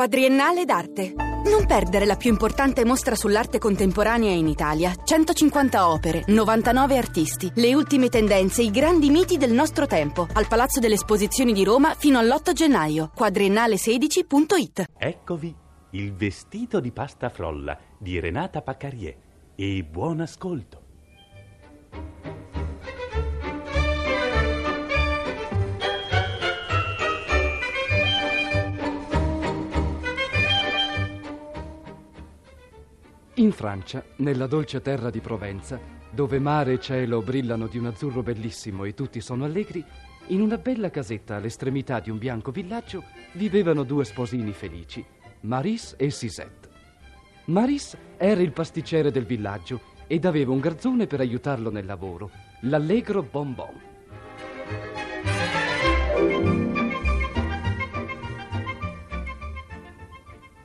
Quadriennale d'arte. Non perdere la più importante mostra sull'arte contemporanea in Italia. 150 opere, 99 artisti, le ultime tendenze, i grandi miti del nostro tempo. Al Palazzo delle Esposizioni di Roma fino all'8 gennaio. Quadriennale16.it. Eccovi il vestito di pasta frolla di Renata Paccarie. E buon ascolto. In Francia, nella dolce terra di Provenza, dove mare e cielo brillano di un azzurro bellissimo e tutti sono allegri, in una bella casetta all'estremità di un bianco villaggio vivevano due sposini felici, Maris e Sisette. Maris era il pasticcere del villaggio ed aveva un garzone per aiutarlo nel lavoro, l'allegro Bonbon.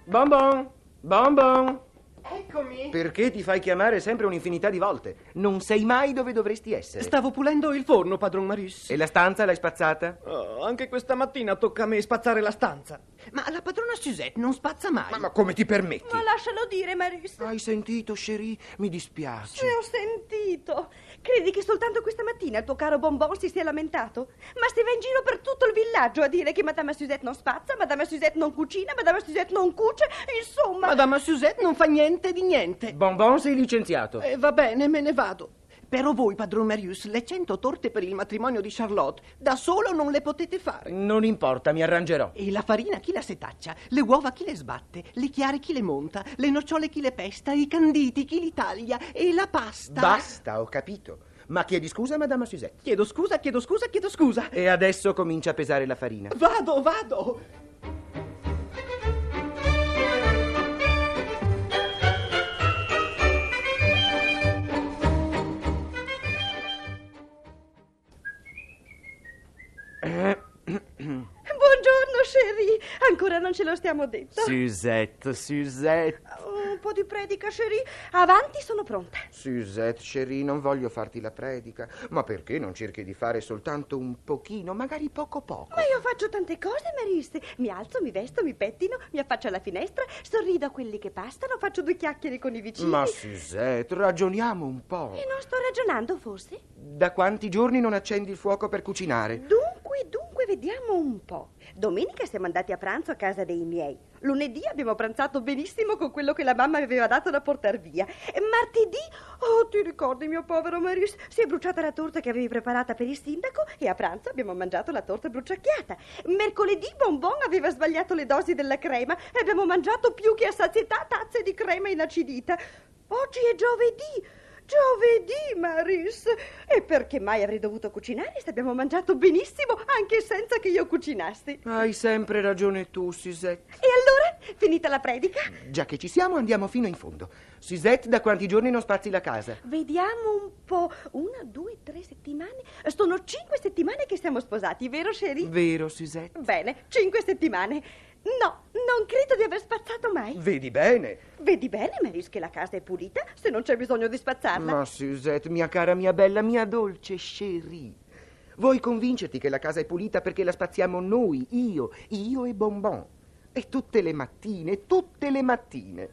Bonbon, bonbon. Eccomi. Perché ti fai chiamare sempre un'infinità di volte? Non sei mai dove dovresti essere. Stavo pulendo il forno, padron Maris. E la stanza l'hai spazzata? Oh, anche questa mattina tocca a me spazzare la stanza. Ma la padrona Suzette non spazza mai. Ma, ma come ti permetti? Ma lascialo dire, Maris. Hai sentito, Cherie? Mi dispiace. Sì, ho sentito. Credi che soltanto questa mattina il tuo caro Bonbon si sia lamentato? Ma si va in giro per tutto il villaggio a dire che Madame Suzette non spazza, Madame Suzette non cucina, Madame Suzette non cuce, insomma... Madame Suzette non fa niente di niente. Bonbon sei licenziato. Eh, va bene, me ne vado. Però voi, padron Marius, le cento torte per il matrimonio di Charlotte, da solo non le potete fare. Non importa, mi arrangerò. E la farina chi la setaccia? Le uova chi le sbatte? Le chiare chi le monta? Le nocciole chi le pesta? I canditi chi li taglia? E la pasta? Basta, ho capito. Ma chiedi scusa, Madame Suzette. Chiedo scusa, chiedo scusa, chiedo scusa. E adesso comincia a pesare la farina. Vado, vado. Ancora non ce lo stiamo detto. Suzette, Suzette. Un po' di predica, Cherie. Avanti, sono pronta. Suzette, Cherie, non voglio farti la predica. Ma perché non cerchi di fare soltanto un pochino, magari poco poco? Ma io faccio tante cose, Maris. Mi alzo, mi vesto, mi pettino, mi affaccio alla finestra, sorrido a quelli che passano, faccio due chiacchiere con i vicini. Ma Suzette, ragioniamo un po'. E non sto ragionando, forse? Da quanti giorni non accendi il fuoco per cucinare? Dunque, dunque, vediamo un po'. Domenica siamo andati a pranzo a casa dei miei. Lunedì abbiamo pranzato benissimo con quello che la mamma mi aveva dato da portar via. E martedì, oh, ti ricordi, mio povero Maris, si è bruciata la torta che avevi preparata per il sindaco e a pranzo abbiamo mangiato la torta bruciacchiata. Mercoledì Bonbon aveva sbagliato le dosi della crema e abbiamo mangiato più che a sazietà tazze di crema inacidita. Oggi è giovedì. Giovedì, Maris! E perché mai avrei dovuto cucinare se abbiamo mangiato benissimo anche senza che io cucinassi? Hai sempre ragione tu, Suzette. E allora, finita la predica? Già che ci siamo, andiamo fino in fondo. Suzette, da quanti giorni non spazi la casa? Vediamo un po'. Una, due, tre settimane. Sono cinque settimane che siamo sposati, vero, Sherry? Vero, Suzette. Bene, cinque settimane. No, non credo di aver spazzato mai. Vedi bene. Vedi bene, Maris, che la casa è pulita se non c'è bisogno di spazzarla. Ma Suzette, mia cara, mia bella, mia dolce Cherie. Vuoi convincerti che la casa è pulita perché la spazziamo noi, io, io e Bonbon. E tutte le mattine, tutte le mattine.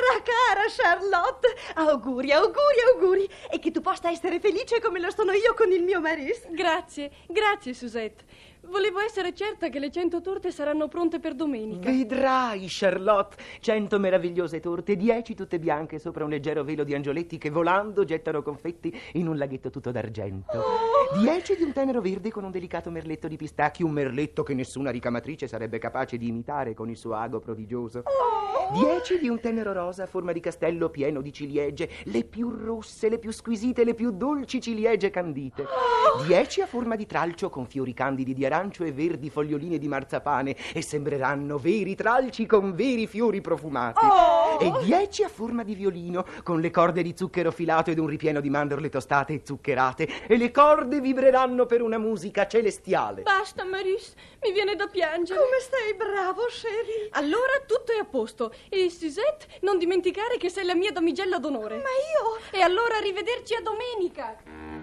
Cara, cara Charlotte. Auguri, auguri, auguri. E che tu possa essere felice come lo sono io con il mio Maris. Grazie, grazie Suzette. Volevo essere certa che le cento torte saranno pronte per domenica. Vedrai, Charlotte, cento meravigliose torte, dieci tutte bianche sopra un leggero velo di angioletti che volando gettano confetti in un laghetto tutto d'argento. Oh. Dieci di un tenero verde con un delicato merletto di pistacchi, un merletto che nessuna ricamatrice sarebbe capace di imitare con il suo ago prodigioso. Oh. Dieci di un tenero rosa a forma di castello pieno di ciliegie, le più rosse, le più squisite, le più dolci ciliegie candite. Dieci a forma di tralcio con fiori candidi di arancio e verdi foglioline di marzapane e sembreranno veri tralci con veri fiori profumati. Oh! E dieci a forma di violino con le corde di zucchero filato ed un ripieno di mandorle tostate e zuccherate e le corde vibreranno per una musica celestiale. Basta, Maris, mi viene da piangere. Come stai bravo, Sherry? Allora tutto è a posto. E Suzette, non dimenticare che sei la mia damigella d'onore. Ma io... E allora arrivederci a domenica.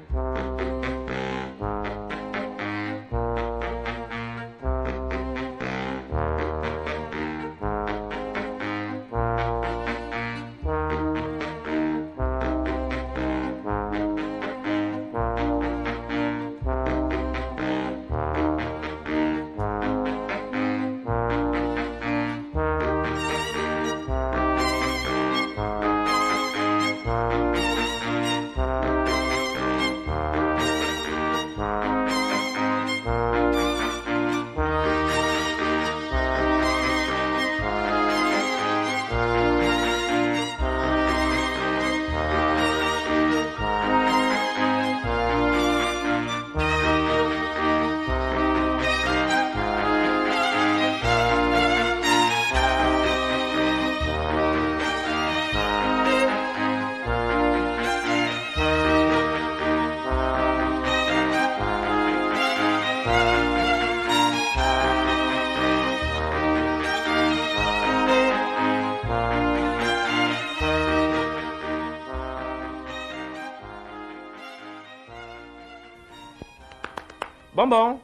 Bonbon?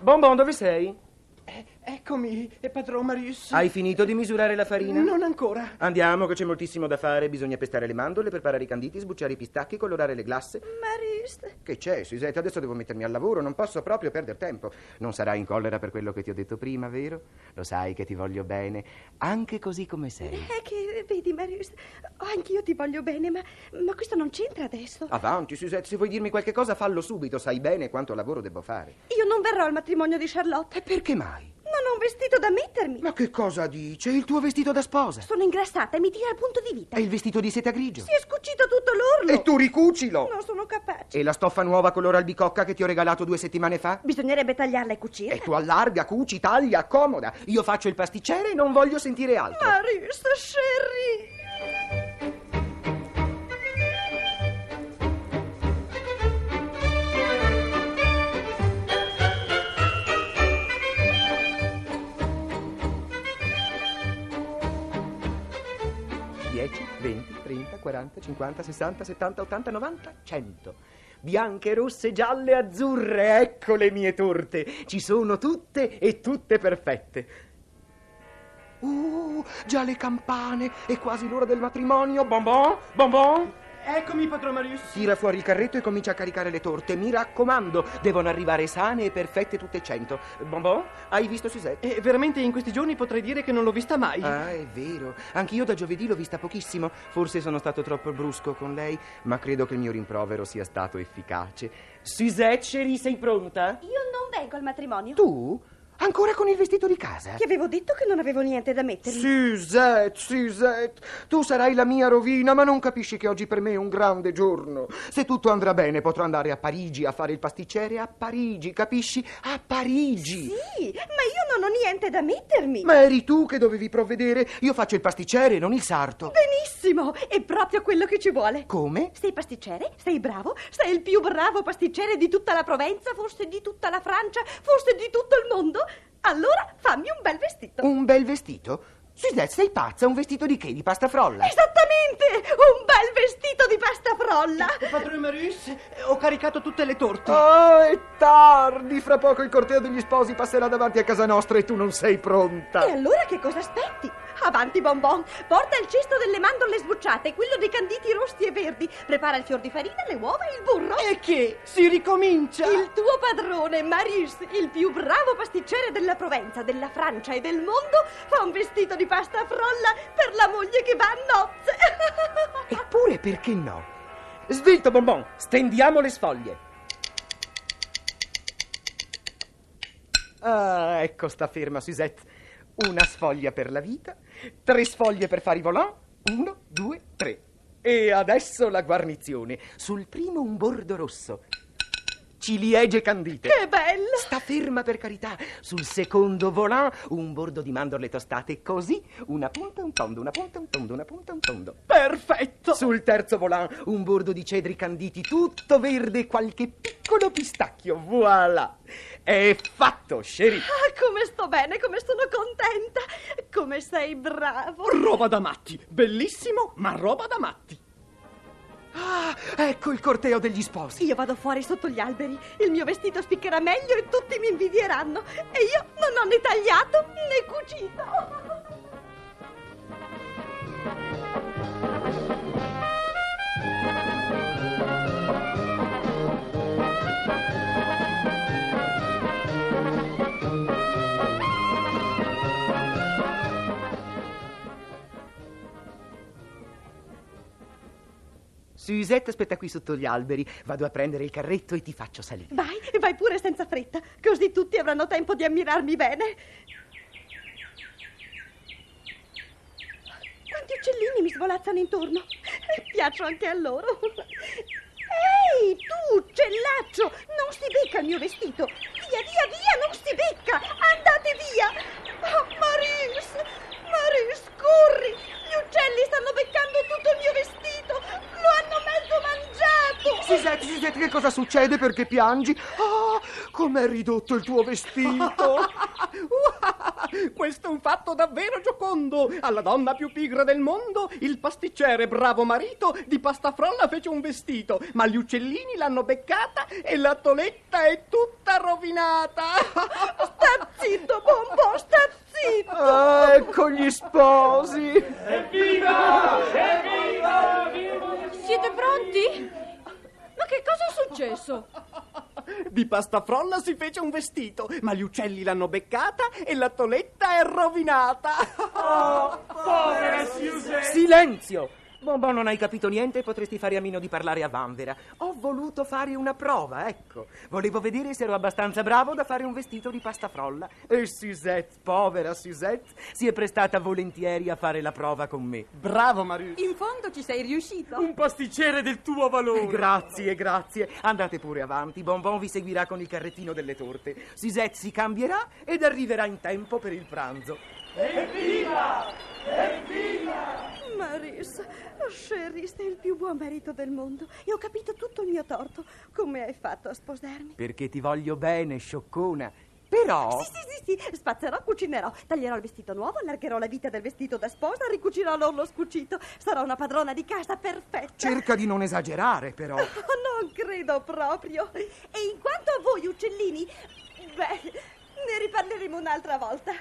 Bonbon, dove sei? Eh, eccomi, eh, padron Marius. Hai finito di misurare la farina? Non ancora. Andiamo, che c'è moltissimo da fare. Bisogna pestare le mandorle, preparare i canditi, sbucciare i pistacchi, colorare le glasse. Marius, Che c'è, Susette? Adesso devo mettermi al lavoro, non posso proprio perdere tempo. Non sarai in collera per quello che ti ho detto prima, vero? Lo sai che ti voglio bene, anche così come sei. è che, vedi Marius, anch'io ti voglio bene, ma, ma questo non c'entra adesso. Avanti, Susette, se vuoi dirmi qualche cosa, fallo subito. Sai bene quanto lavoro devo fare. Io non verrò al matrimonio di Charlotte. E perché mai? Non ho un vestito da mettermi. Ma che cosa dice? Il tuo vestito da sposa. Sono ingrassata e mi tira al punto di vita. È il vestito di seta grigio. Si è scucito tutto l'orlo. E tu ricucilo! Non sono capace. E la stoffa nuova color albicocca che ti ho regalato due settimane fa? Bisognerebbe tagliarla e cucirla. E tu allarga, cuci, taglia, accomoda. Io faccio il pasticcere e non voglio sentire altro. Marius, Sherry. 40, 50, 60, 70, 80, 90, 100. Bianche, rosse, gialle, azzurre, ecco le mie torte. Ci sono tutte e tutte perfette. Uh, già le campane, è quasi l'ora del matrimonio. Bonbon, bonbon. Eccomi, padron Marius. Tira fuori il carretto e comincia a caricare le torte. Mi raccomando, devono arrivare sane e perfette tutte e cento. Bonbon, hai visto Suzette? E veramente in questi giorni potrei dire che non l'ho vista mai. Ah, è vero. Anch'io da giovedì l'ho vista pochissimo. Forse sono stato troppo brusco con lei, ma credo che il mio rimprovero sia stato efficace. Suzette, chérie, sei pronta? Io non vengo al matrimonio. Tu? Ancora con il vestito di casa? Ti avevo detto che non avevo niente da mettermi. Suzette, Suzette, tu sarai la mia rovina, ma non capisci che oggi per me è un grande giorno. Se tutto andrà bene, potrò andare a Parigi a fare il pasticcere a Parigi, capisci? A Parigi. Sì, ma io non ho niente da mettermi. Ma eri tu che dovevi provvedere. Io faccio il pasticcere, non il sarto. Benissimo, è proprio quello che ci vuole. Come? Sei pasticcere? Sei bravo? Sei il più bravo pasticcere di tutta la Provenza, forse di tutta la Francia, forse di tutto il mondo? Allora fammi un bel vestito. Un bel vestito? Suzette, sei pazza? Un vestito di che? Di pasta frolla? Esattamente! Un bel vestito di pasta frolla! Padron Marius, ho caricato tutte le torte. Oh, è tardi! Fra poco il corteo degli sposi passerà davanti a casa nostra e tu non sei pronta. E allora che cosa aspetti? Avanti, bonbon! Porta il cesto delle mandorle sbucciate, quello dei canditi rossi e verdi. Prepara il fior di farina, le uova e il burro. E che? Si ricomincia? Il tuo padrone, Marius, il più bravo pasticcere della Provenza, della Francia e del mondo, fa un vestito di pasta frolla per la moglie che va a nozze. Eppure perché no? Svelto, bonbon, stendiamo le sfoglie. Ah, ecco sta ferma, Suzette. Una sfoglia per la vita, tre sfoglie per fare i volant. Uno, due, tre. E adesso la guarnizione. Sul primo un bordo rosso. Ciliegie candite. che bello! Sta ferma per carità. Sul secondo volant un bordo di mandorle tostate così. Una punta, un tondo, una punta, un tondo, una punta, un tondo. Perfetto! Sul terzo volant un bordo di cedri canditi tutto verde e qualche piccolo pistacchio. Voilà! È fatto, Sherry. Ah, come sto bene, come sono contenta! Come sei bravo! Roba da matti! Bellissimo, ma roba da matti! Ecco il corteo degli sposi. Io vado fuori sotto gli alberi, il mio vestito spiccherà meglio e tutti mi invidieranno. E io non ho né tagliato né cucito. Suzette aspetta qui sotto gli alberi. Vado a prendere il carretto e ti faccio salire. Vai, vai pure senza fretta, così tutti avranno tempo di ammirarmi bene. Quanti uccellini mi svolazzano intorno. Piaccio anche a loro. Ehi, tu, uccellaccio, non si becca il mio vestito. Via, via, via, non si becca. Andate via. Oh, Maris, Maris, corri. Gli uccelli stanno beccando tutto il mio vestito. Lo hanno mezzo mangiato. Suzette, Suzette, che cosa succede? Perché piangi? Ah, com'è ridotto il tuo vestito? Questo è un fatto davvero giocondo. Alla donna più pigra del mondo, il pasticcere bravo marito di pasta frolla fece un vestito, ma gli uccellini l'hanno beccata e la toletta è tutta rovinata. Sta zitto, Bombò, sta zitto. Ah, ecco gli sposi. Siete pronti? Ma che cosa è successo? Di pasta frolla si fece un vestito, ma gli uccelli l'hanno beccata e la toletta è rovinata. Silenzio! Bonbon, non hai capito niente e potresti fare a meno di parlare a Vanvera. Ho voluto fare una prova, ecco. Volevo vedere se ero abbastanza bravo da fare un vestito di pasta frolla. E Suzette, povera Suzette, si è prestata volentieri a fare la prova con me. Bravo Marius. In fondo ci sei riuscito. Un pasticcere del tuo valore. Grazie, grazie. Andate pure avanti. Bonbon vi seguirà con il carrettino delle torte. Suzette si cambierà ed arriverà in tempo per il pranzo. Maris, Sherry, sei il più buon marito del mondo e ho capito tutto il mio torto. Come hai fatto a sposarmi? Perché ti voglio bene, scioccona. Però... Sì, sì, sì, sì, spazzerò, cucinerò, taglierò il vestito nuovo, allargherò la vita del vestito da sposa, ricucirò l'orlo scucito. Sarò una padrona di casa perfetta. Cerca di non esagerare, però. Oh, non credo proprio. E in quanto a voi, uccellini, beh, ne riparleremo un'altra volta.